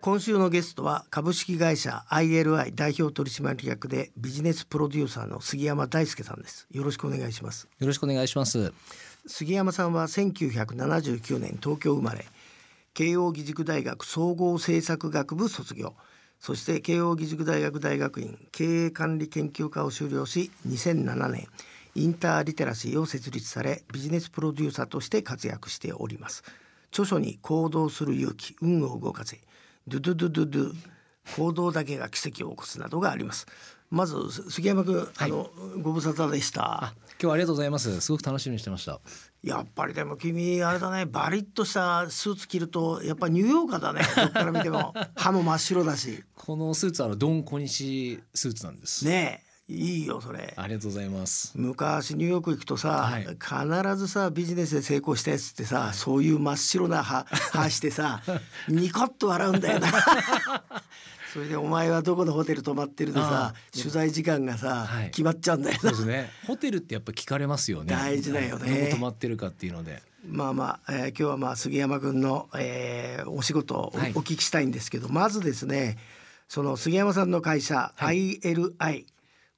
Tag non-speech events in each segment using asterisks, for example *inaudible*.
今週のゲストは株式会社 ILI 代表取締役でビジネスプロデューサーの杉山大輔さんです。よろしくお願いします。よろしくお願いします。杉山さんは1979年東京生まれ慶應義塾大学総合政策学部卒業。そして慶應義塾大学大学院経営管理研究科を修了し2007年インターリテラシーを設立されビジネスプロデューサーとして活躍しております。著書に行動する勇気運を動かせドゥドゥドゥドゥドゥ行動だけが奇跡を起こすなどがあります。まず杉山君、あのご無沙汰でした。今日はありがとうございます。すごく楽しみにしてました。やっぱりでも君あれだねバリッとしたスーツ着るとやっぱニューヨーカーだね。どっから見ても。*laughs* 歯も真っ白だし。このスーツはあのドン小西スーツなんです。ねえいいよそれ。ありがとうございます。昔ニューヨーク行くとさ、はい。必ずさビジネスで成功したやつってさ、そういう真っ白な歯歯してさ *laughs* ニコッと笑うんだよな。*laughs* それでお前はどこのホテル泊まってるでさあ取材時間がさ、はい。決まっちゃうんだよな。そうですね。ホテルってやっぱ聞かれますよね。大事だよね。どこ泊まってるかっていうので。まあまあ、えー今日はまあ杉山君の、えーお仕事をお,、はい。聞きしたいんですけどまずですねその杉山さんの会社、ILI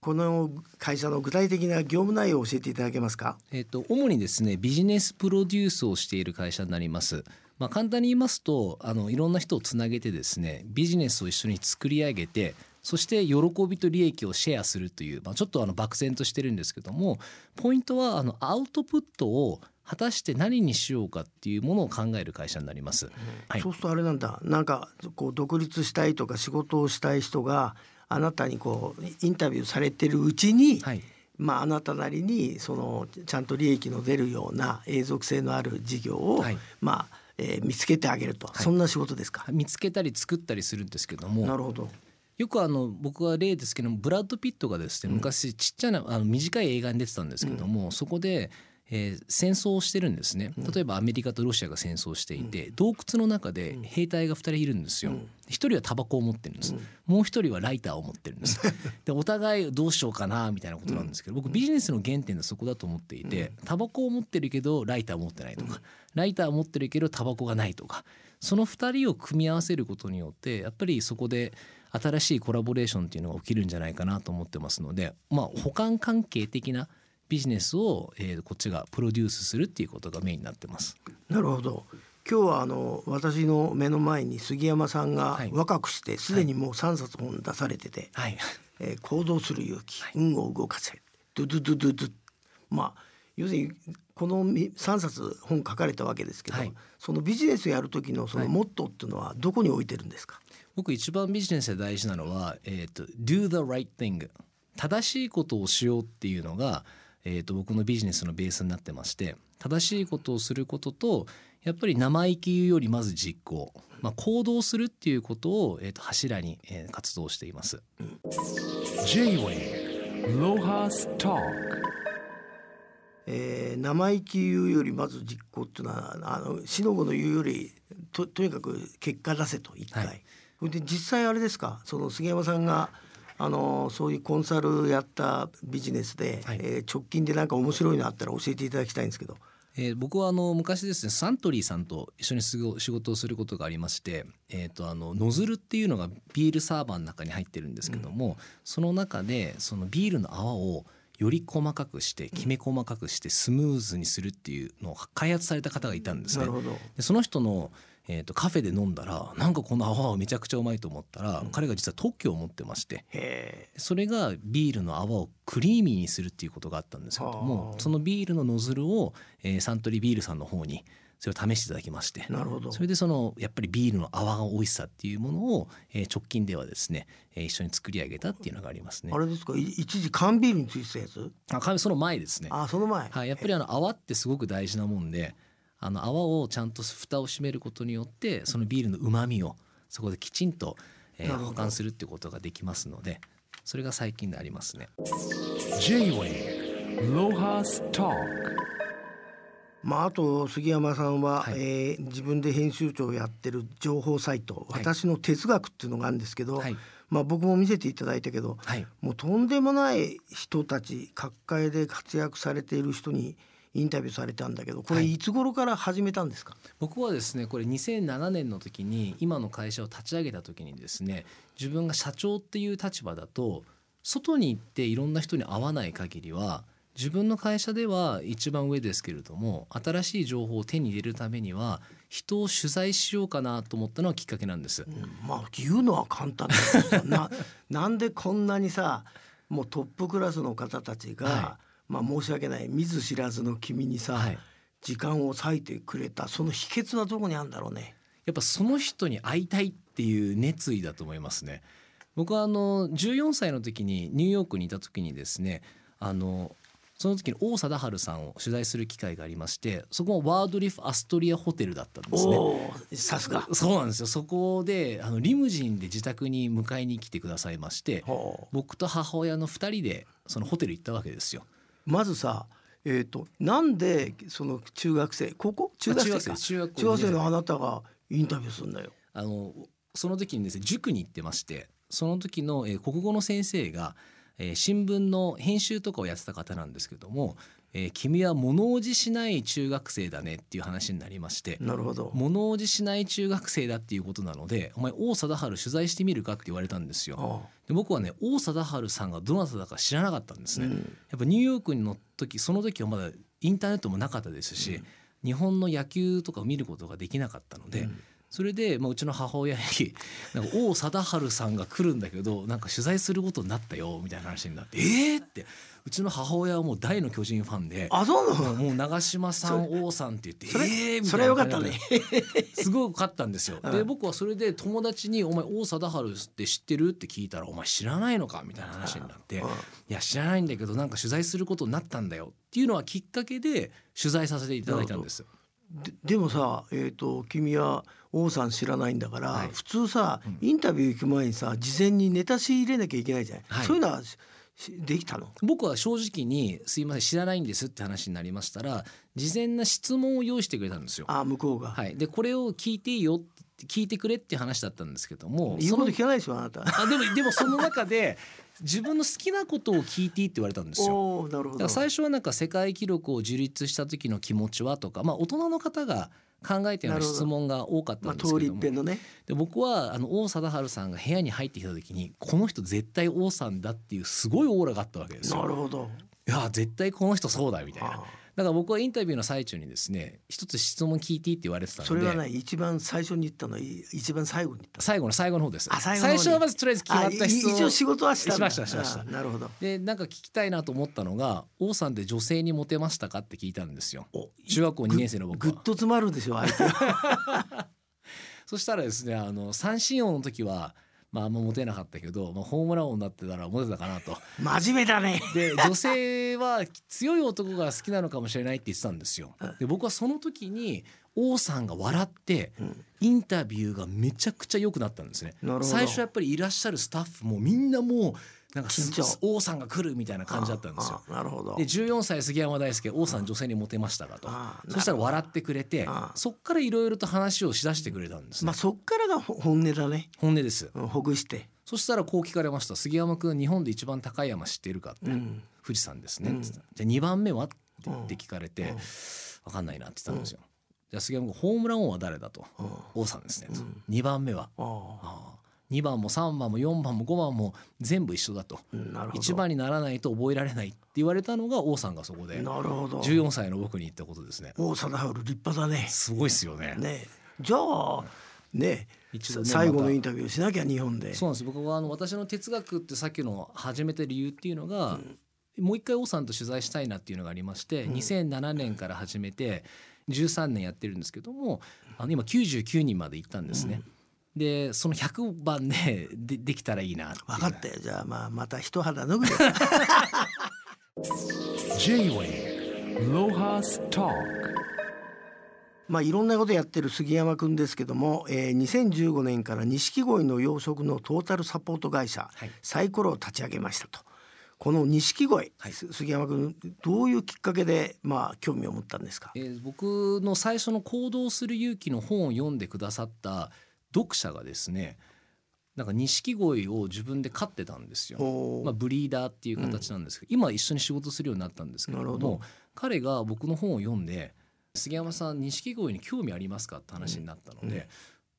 この会社の具体的な業務内容を教えていただけますか？えっ、と主にですねビジネスプロデュースをしている会社になります。まあ簡単に言いますとあのいろんな人をつなげてですねビジネスを一緒に作り上げてそして喜びと利益をシェアするという、まあ、ちょっとあの漠然としてるんですけどもポイントはあのアウトプットを果たして何にしようかっていうものを考える会社になります。はいそうするとあれなんだなんかこう独立したいとか仕事をしたい人があなたにこうインタビューされてるうちに、はい。まああなたなりにそのちゃんと利益の出るような永続性のある事業を、はい。まあ、えー見つけてあげると、そんな仕事ですか？見つけたり作ったりするんですけどもなるほど。よくあの僕は例ですけどもブラッド・ピットがですね昔ちっちゃなあの短い映画に出てたんですけども、そこで、えー戦争をしてるんですね。例えばアメリカとロシアが戦争していて、洞窟の中で兵隊が2人いるんですよ。一人はタバコを持ってるんです、もう一人はライターを持ってるんです。*laughs* でお互いどうしようかなみたいなことなんですけど僕ビジネスの原点ってそこだと思っていてタバコを持ってるけどライターを持ってないとかライターを持ってるけどタバコがないとかその2人を組み合わせることによってやっぱりそこで新しいコラボレーションっていうのが起きるんじゃないかなと思ってますのでまあ補完関係的なビジネスを、えーこっちがプロデュースするっていうことがメインになってます。なるほど。今日はあの私の目の前に杉山さんがはい。若くしてすでにもう3冊本出されてて、はい、えー行動する勇気、運を動かせドゥドゥドゥドゥドゥ。まあ要するにこの3冊本書かれたわけですけど、はい。そのビジネスやる時のそのモットーっていうのはどこに置いてるんですか、僕一番ビジネスで大事なのは、えー、と do the right thing 正しいことをしようっていうのが、えー、と僕のビジネスのベースになってまして正しいことをすることとやっぱり生意気言うよりまず実行、まあ、行動するっていうことを、えー、と柱に、えー活動しています。えー生意気言うよりまず実行っていうのはあのしのごの言うよりととにかく結果出せと一回、はい。それで実際あれですか？その杉山さんがあのそういうコンサルやったビジネスで、はいえー直近でなんか面白いのあったら教えていただきたいんですけど。えー僕はあの昔ですねサントリーさんと一緒にすご仕事をすることがありまして、えー、とあのノズルっていうのがビールサーバーの中に入ってるんですけども、その中でそのビールの泡をより細かくしてきめ細かくしてスムーズにするっていうのを開発された方がいたんですねなる。ほどでその人の、えー、とカフェで飲んだらなんかこの泡はめちゃくちゃうまいと思ったら、彼が実は特許を持ってましてへそれがビールの泡をクリーミーにするっていうことがあったんですけどはもあそのビールのノズルを、えーサントリービールさんの方にそれを試していただきましてえなるほど。それでそのやっぱりビールの泡が美味しさっていうものを、えー直近ではですね、えー一緒に作り上げたっていうのがありますね。あ。れですか？い一時缶ビールについてたやつ？あかその前ですね。あその前、はい、やっぱりあの泡ってすごく大事なもんであの泡をちゃんと蓋を閉めることによってそのビールの旨味をそこできちんと、えー保管するっていうことができますのでそれが最近でありますね。J-Way ロハストまあ、あと杉山さんは、はい。えー自分で編集長をやってる情報サイト「はい。私の哲学」っていうのがあるんですけど、はい。まあ、僕も見せていただいたけど、はい。もうとんでもない人たち各界で活躍されている人にインタビューされたんだけどこれはいいつ頃から始めたんですか、僕はですねこれ2007年の時に今の会社を立ち上げた時にですね自分が社長っていう立場だと外に行っていろんな人に会わない限りは自分の会社では一番上ですけれども新しい情報を手に入れるためには人を取材しようかなと思ったのがきっかけなんです。うんまあ言うのは簡単だな *laughs* なんでこんなにさもうトップクラスの方たちが、はまあ申し訳ない見ず知らずの君にさ、はい時間を割いてくれたその秘訣はどこにあるんだろうね。やっぱその人に会いたいっていう熱意だと思いますね。僕はあの14歳の時にニューヨークにいた時にですねあのその時に王貞治さんを取材する機会がありましてそこもワードリフアストリアホテルだったんですね。さすが。そうなんですよそこであのリムジンで自宅に迎えに来てくださいまして僕と母親の2人でそのホテル行ったわけですよ。まずさえー、となんでその中学生高校？中学生か中学生のあなたがインタビューするんだよ。あのその時にですね塾に行ってましてその時の、えー国語の先生が、えー新聞の編集とかをやってた方なんですけども、えー君は物おじしない中学生だね」っていう話になりましてなるほど。物おじしない中学生だっていうことなので「お前王貞治取材してみるか?」って言われたんですよ。あで僕はね王貞治さんがどなただか知らなかったんですね。あうん。やっぱニューヨークの時その時はまだインターネットもなかったですし、日本の野球とかを見ることができなかったので、うんそれで、まあ、うちの母親に「*laughs* なんか王貞治さんが来るんだけどなんか取材することになったよ」みたいな話になって「えー!」ってうちの母親はもう大の巨人ファンで。あそうなの？もう長嶋さん王さんって言ってそれえー？みたいなそれはよかったねすごかったんですよ。うんで僕はそれで友達に「お前王貞治って知ってる?」って聞いたら「お前知らないのか?」みたいな話になってうん「いや知らないんだけどなんか取材することになったんだよ」っていうのはきっかけで取材させていただいたんです。ででもさ、えー、と君は王さん知らないんだから、はい。普通さ、うん。インタビュー行く前にさ事前にネタ仕入れなきゃいけないじゃない、はい。そういうのはできたの？僕は正直に「すいません知らないんです」って話になりましたら事前な質問を用意してくれたんですよ。あ向こうが、はい、でこれを聞いていいよ聞いてくれって話だったんですけども言うこと聞かないでしょあなた。あでもでもその中で *laughs* 自分の好きなことを聞いていいって言われたんですよ。だから最初はなんか世界記録を樹立した時の気持ちはとか、まあ、大人の方が考えたよ質問が多かったまあ、んですけども、通り一遍のねで僕はあの王貞治さんが部屋に入ってきた時にこの人絶対王さんだっていうすごいオーラがあったわけですよ。なるほどいや絶対この人そうだみたいな。あだから僕はインタビューの最中にですね一つ質問聞いていいって言われてたのでそれはね一番最初に言ったのい一番最後に言った最後の最後の方です。あ最初はまずとりあえず決まった質問一応仕事はしたしましたしました。あなるほど。でなんか聞きたいなと思ったのが王さんって女性にモテましたかって聞いたんですよ。お中学校2年生の僕は。ぐっと詰まるでしょ相手は。*laughs* そしたらですねあの三振王の時はまああんまモテなかったけど、まあ、ホームラン王になってたらモテたかなと。真面目だねで女性は強い男が好きなのかもしれないって言ってたんですよ。で僕はその時に王さんが笑ってうんインタビューがめちゃくちゃ良くなったんですね。最初やっぱりいらっしゃるスタッフもみんなもうなんか王さんが来るみたいな感じだったんですよ。なるほど。で14歳杉山大輔王さん女性にモテましたかと。ああそしたら笑ってくれてそっからいろいろと話をしだしてくれたんですね、まあそっからがほ本音だね。本音です。うんほぐして。そしたらこう聞かれました。杉山君日本で一番高い山知っているかって、うん。富士山ですね、うん。じゃあ2番目はって聞かれて、うん。分かんないなって言ったんですよ、じゃあ杉山君ホームラン王は誰だと、うん。王さんですね、うん。2番目は。ああ2番も3番も4番も5番も全部一緒だと。うんなるほど。1番にならないと覚えられないって言われたのが王さんがそこで。なるほど。14歳の僕に言ったことですね。王貞治立派だね。すごいっすよね。ね。じゃあね一度ね最後のインタビューしなきゃ日本で。そうなんです僕はあの私の哲学ってさっきの始めた理由っていうのが、もう一回王さんと取材したいなっていうのがありまして、2007年から始めて13年やってるんですけどもあの今99人まで行ったんですね。でその100番で *laughs* でできたらいいな分かったよ。じゃあまあまた一肌脱ぐよ。*laughs* J-Way Lohas Talk. まあいろんなことやってる杉山くんですけども、えー、2015年から錦鯉の養殖のトータルサポート会社、はい。サイコロを立ち上げましたと。この錦鯉、はい。す杉山くんどういうきっかけでまあ興味を持ったんですか？えー僕の最初の行動する勇気の本を読んでくださった読者がですねなんか錦鯉を自分で飼ってたんですよ。まあ、ブリーダーっていう形なんですけど、今一緒に仕事するようになったんですけれども彼が僕の本を読んで「杉山さん錦鯉に興味ありますか?」って話になったので、うん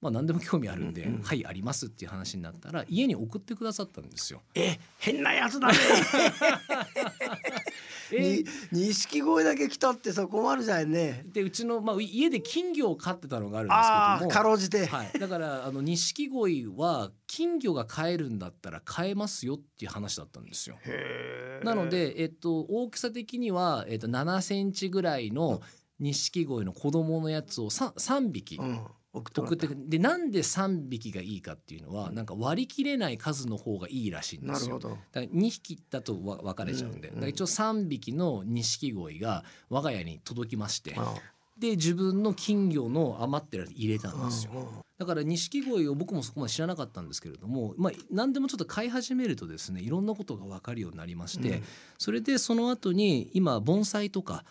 まあ何でも興味あるんで「うんうん。はいあります」っていう話になったら家に送ってくださったんですよ。え変なやつだね。*laughs* に錦鯉だけ来たってさ困るじゃんね。でうちの、まあ、家で金魚を飼ってたのがあるんああですけども。かろうじて、はい、だからあの錦鯉は金魚が飼えるんだったら飼えますよっていう話だったんですよ。へえなので、えっと、大きさ的には、えっと、7センチぐらいの錦鯉の子供のやつを 3, 3匹うん、送ってでなんで3匹がいいかっていうのはなんか割り切れない数の方がいいらしいんですよ。なるほど。だから2匹だとわ分かれちゃうんで、うんだから一応3匹の錦鯉が我が家に届きまして。あで自分の金魚の余ってる入れたんあですよ。うんうんだから錦鯉を僕もそこまで知らなかったんですけれども、まあ、何でもちょっと飼い始めるとですねいろんなことが分かるようになりまして、うん。それでその後に今盆栽とか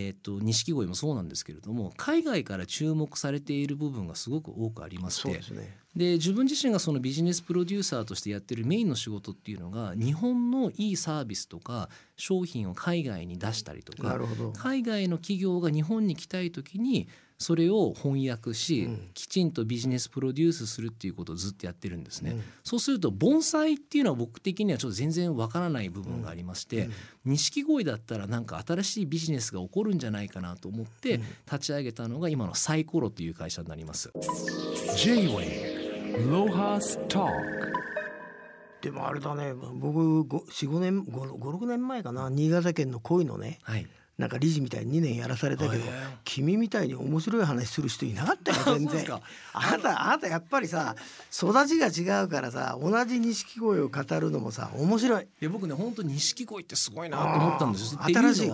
えー、と錦鯉もそうなんですけれども海外から注目されている部分がすごく多くありましてですね。で自分自身がそのビジネスプロデューサーとしてやってるメインの仕事っていうのが日本のいいサービスとか商品を海外に出したりとか海外の企業が日本に来たい時にそれを翻訳し、うん。きちんとビジネスプロデュースするっていうことをずっとやってるんですね。うん。そうすると盆栽っていうのは僕的にはちょっと全然わからない部分がありまして錦鯉だったらなんか新しいビジネスが起こるんじゃないかなと思ってうん。立ち上げたのが今のサイコロという会社になります。でもあれだね僕45年56年前かな。新潟県の恋のねはい、なんか理事みたいに2年やらされたけど君みたいに面白い話する人いなかったよ *laughs* 全然。あなたあなたやっぱりさ育ちが違うからさ同じ錦鯉を語るのもさ面白い。で僕ね本当錦鯉ってすごいなと思ったんですよ。新しい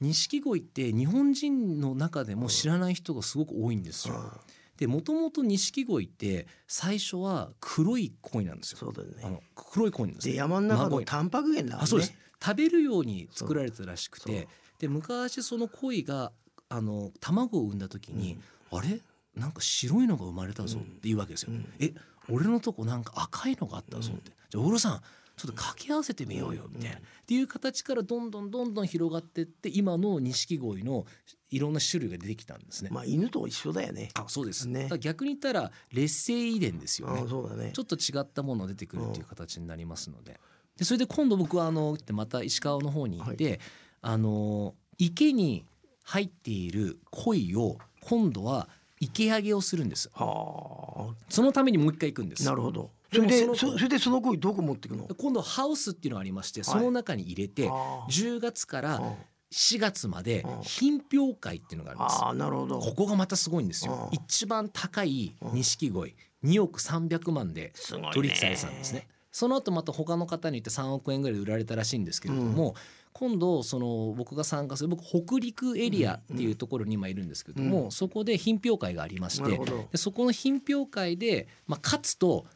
錦鯉って日本人の中でも知らない人がすごく多いんですよ。でもともと錦鯉って最初は黒い鯉なんですよ。そうだよね。あの黒い鯉なんですでね。山の中のタンパク源だね。あそうです。食べるように作られてたらしくてで昔その鯉があの卵を産んだ時に、あれ？なんか白いのが生まれたぞっていうわけですよ。うん。え俺のとこなんか赤いのがあったぞって、じゃあ大室さんちょっと掛け合わせてみようよみたいな、っていう形からどんどんどんどん広がってって今の錦鯉のいろんな種類が出てきたんですね。まあ犬と一緒だよね。あそうです、ね。逆に言ったら劣勢遺伝ですよね。あ。そうだね。ちょっと違ったものが出てくるっていう形になりますので。でそれで今度僕はあのまた石川の方に行って、あの池に入っている鯉を今度は池上げをするんです。はそのためにもう一回行くんです。あなるほど。それでそれでその鯉どこ持ってくの？今度ハウスっていうのがありまして、その中に入れてあ。ー10月からあ。4月までうん品評会っていうのがあります。なるほど。ここがまたすごいんですよ。うん一番高い錦鯉。2億300万で取引されてたんですね。その後また他の方に言って3億円ぐらいで売られたらしいんですけれども、今度その僕が参加する僕北陸エリアっていうところに今いるんですけども、そこで品評会がありましてでそこの品評会で、まあ、勝つと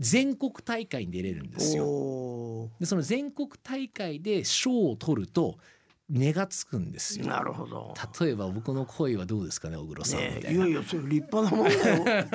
全国大会に出れるんですよ。おでその全国大会で賞を取ると値がつくんですよ。ーなるほど。例えば僕の恋はどうですかね小黒さんみねたいな。いやいやそれ立派なもんだ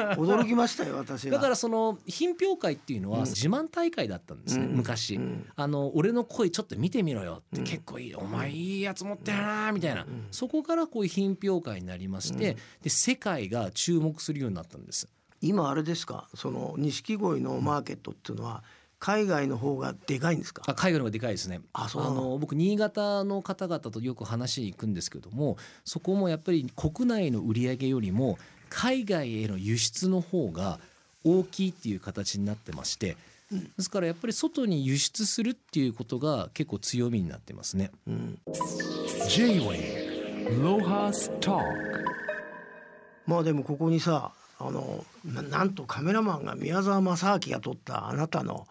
よ驚きましたよ *laughs* 私は。だからその品評会っていうのは自慢大会だったんですね、うん。昔、うん。あの俺の恋ちょっと見てみろよって、結構いいお前いいやつ持ってるなみたいな、そこからこういう品評会になりまして、で世界が注目するようになったんです。今あれですか？その錦鯉のマーケットっていうのは海外の方がでかいんですか？あ海外の方がでかいですね。あそうなのの僕新潟の方々とよく話に行くんですけどもそこもやっぱり国内の売り上げよりも海外への輸出の方が大きいっていう形になってまして、ですからやっぱり外に輸出するっていうことが結構強みになってますね。うん J-Way Lohas Talk まあでもここにさあのななんとカメラマンが宮沢正明が撮ったあなたの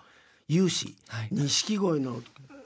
勇姿はい。錦鯉の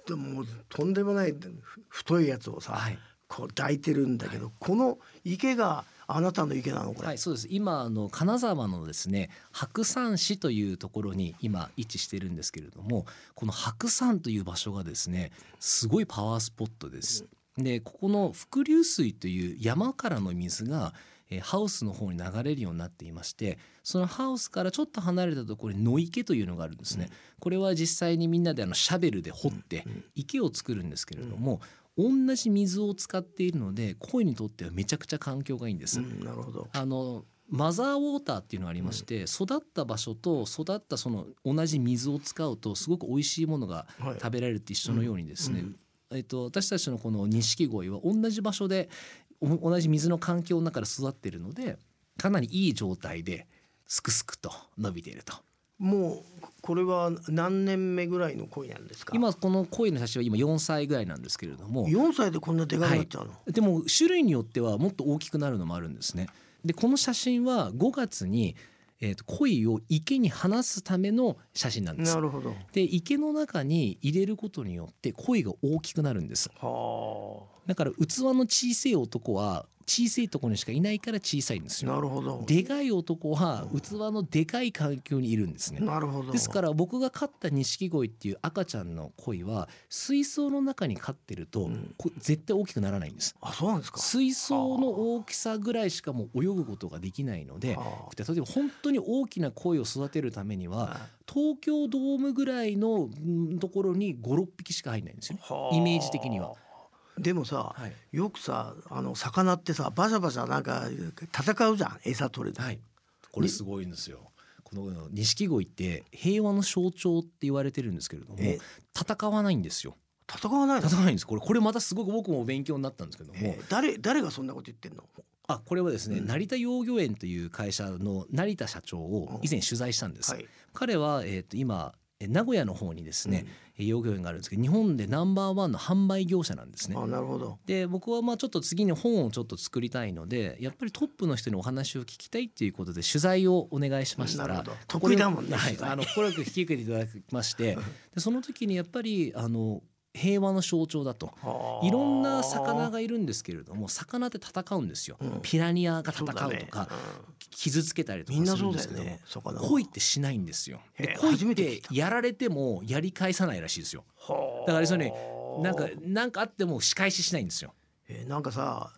でもとんでもないふ太いやつをさ、はい。こう抱いてるんだけど、この池があなたの池なのこれ、はい、そうです。今あの金沢のですね白山市というところに今位置してるんですけれども、この白山という場所がですねすごいパワースポットです。でここの伏流水という山からの水がえーハウスの方に流れるようになっていましてそのハウスからちょっと離れたところに野池というのがあるんですね、これは実際にみんなであのシャベルで掘って池を作るんですけれども、同じ水を使っているので鯉にとってはめちゃくちゃ環境がいいんです。うん、なるほど。あのマザーウォーターっていうのがありまして、育った場所と育ったその同じ水を使うとすごく美味しいものがはい。食べられるって一緒のようにですね、うん。えっと、私たちのこの錦鯉は同じ場所でお同じ水の環境の中で育っているのでかなりいい状態ですくすくと伸びていると。もうこれは何年目ぐらいの恋なんですか？今この鯉の写真は今4歳ぐらいなんですけれども4歳でこんなでかくなっちゃうの？でも種類によってはもっと大きくなるのもあるんですね。でこの写真は5月に、えー、と鯉を池に放すための写真なんですな。るほど。で池の中に入れることによって鯉が大きくなるんです。はだから器の小さい男は小さいところにしかいないから小さいんですあ。よ。なるほど。でかい男は器のでかい環境にいるんですね。なるほど。ですから僕が飼った錦鯉っていう赤ちゃんの鯉は水槽の中に飼ってると、うんこ絶対大きくならないんです。あ、そうなんですか。水槽の大きさぐらいしかもう泳ぐことができないので例えば本当に大きな鯉を育てるためにあは東京ドームぐらいのうんところに56匹しか入んないんですよイメージ的には。でもさ、はい。よくさあの魚ってさバシャバシャなんか戦うじゃん餌取れて、はい、これすごいんですよ。この錦鯉って平和の象徴って言われてるんですけれどもえ戦わないんですよ。戦わないの？戦わないんです。これこれまたすごく僕も勉強になったんですけども、え誰誰がそんなこと言ってんの？あこれはですね、うん。成田養魚園という会社の成田社長を以前取材したんです。はい。彼は、えー、と今え名古屋の方にですね、養魚園があるんですけど日本でナンバーワンの販売業者なんですね。あ。なるほど。で僕はまあちょっと次に本をちょっと作りたいのでやっぱりトップの人にお話を聞きたいっていうことで取材をお願いしましたら得意だもんねはい、あの快く引き受けていただきまして *laughs* でその時にやっぱりあの平和の象徴だと。いろんな魚がいるんですけれども魚って戦うんですよ、うん。ピラニアが戦うとかそうだね。傷つけたりとかするんですけど。ね。恋ってしないんですよ。恋ってやられてもやり返さないらしいですよ。はあ。だからそれねなんかなんかあっても仕返ししないんですよ。えーなんかさ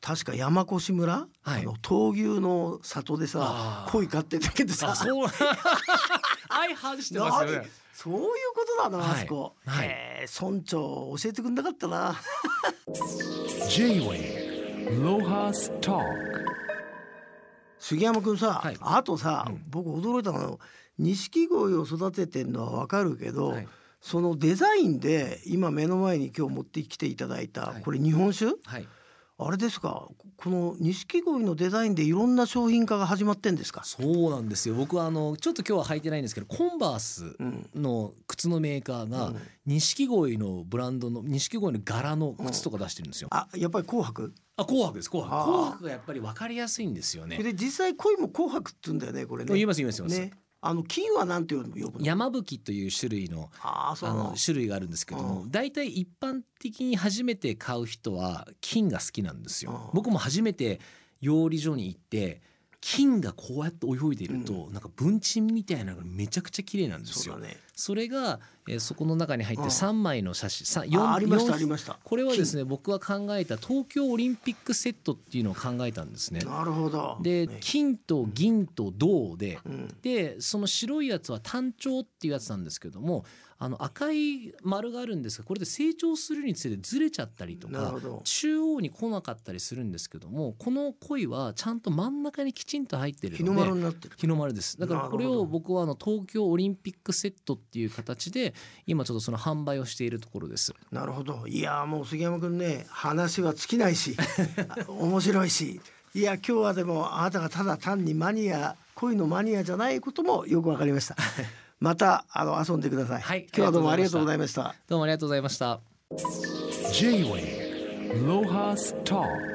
確か山越村、はい。あの闘牛の里でさ鯉飼ってたけどさ。あそう。*laughs* 相反してますよ何？ね。そういうことなの、はい。あそこ、はい。へー村長教えてくんなかったな。*laughs* J-Way Lohas Talk 杉山君さ、はい。あとさ、うん。僕驚いたのは錦鯉を育ててんのはわかるけど、はい。そのデザインで今目の前に今日持ってきていただいた、はい。これ日本酒？はい。あれですかこの錦鯉のデザインでいろんな商品化が始まってんですか？そうなんですよ。僕はあのちょっと今日は履いてないんですけど、コンバースうんの靴のメーカーがうん錦鯉のブランドの錦鯉の柄の靴とか出してるんですよ。あやっぱり紅白？あ、紅白です。紅白。紅白がやっぱり分かりやすいんですよね。で実際鯉も紅白って言うんだよねこれね言います言います言います。ねあの金はなんて呼ぶの？山吹という種類のあの種類があるんですけども大体一般的に初めて買う人は金が好きなんですよ。僕も初めて養鯉所に行って金がこうやって泳いでいると、なんか文鎮みたいなのがめちゃくちゃ綺麗なんですよ。そね。それが、えーそこの中に入ってああ。3枚の写真さあ四ありました四ありました。これはですね僕が考えた東京オリンピックセットっていうのを考えたんですね。なるほど。でね。金と銀と銅でうん。でその白いやつは単調っていうやつなんですけどもあの赤い丸があるんですがこれで成長するにつれてずれちゃったりとか中央に来なかったりするんですけどもこの鯉はちゃんと真ん中にきちんと入ってる日のので丸になってる。日の丸です。だからこれを僕はあの東京オリンピックセットっていう形で今ちょっとその販売をしているところです。なるほど。いやーもう杉山君ね話は尽きないしあ *laughs* 面白いし。いや今日はでもあなたがただ単にマニア恋のマニアじゃないこともよくわかりましたまたあの遊んでください、はい。今日はどうもありがとうございました。どうもありがとうございました。J-Way Lohas Talk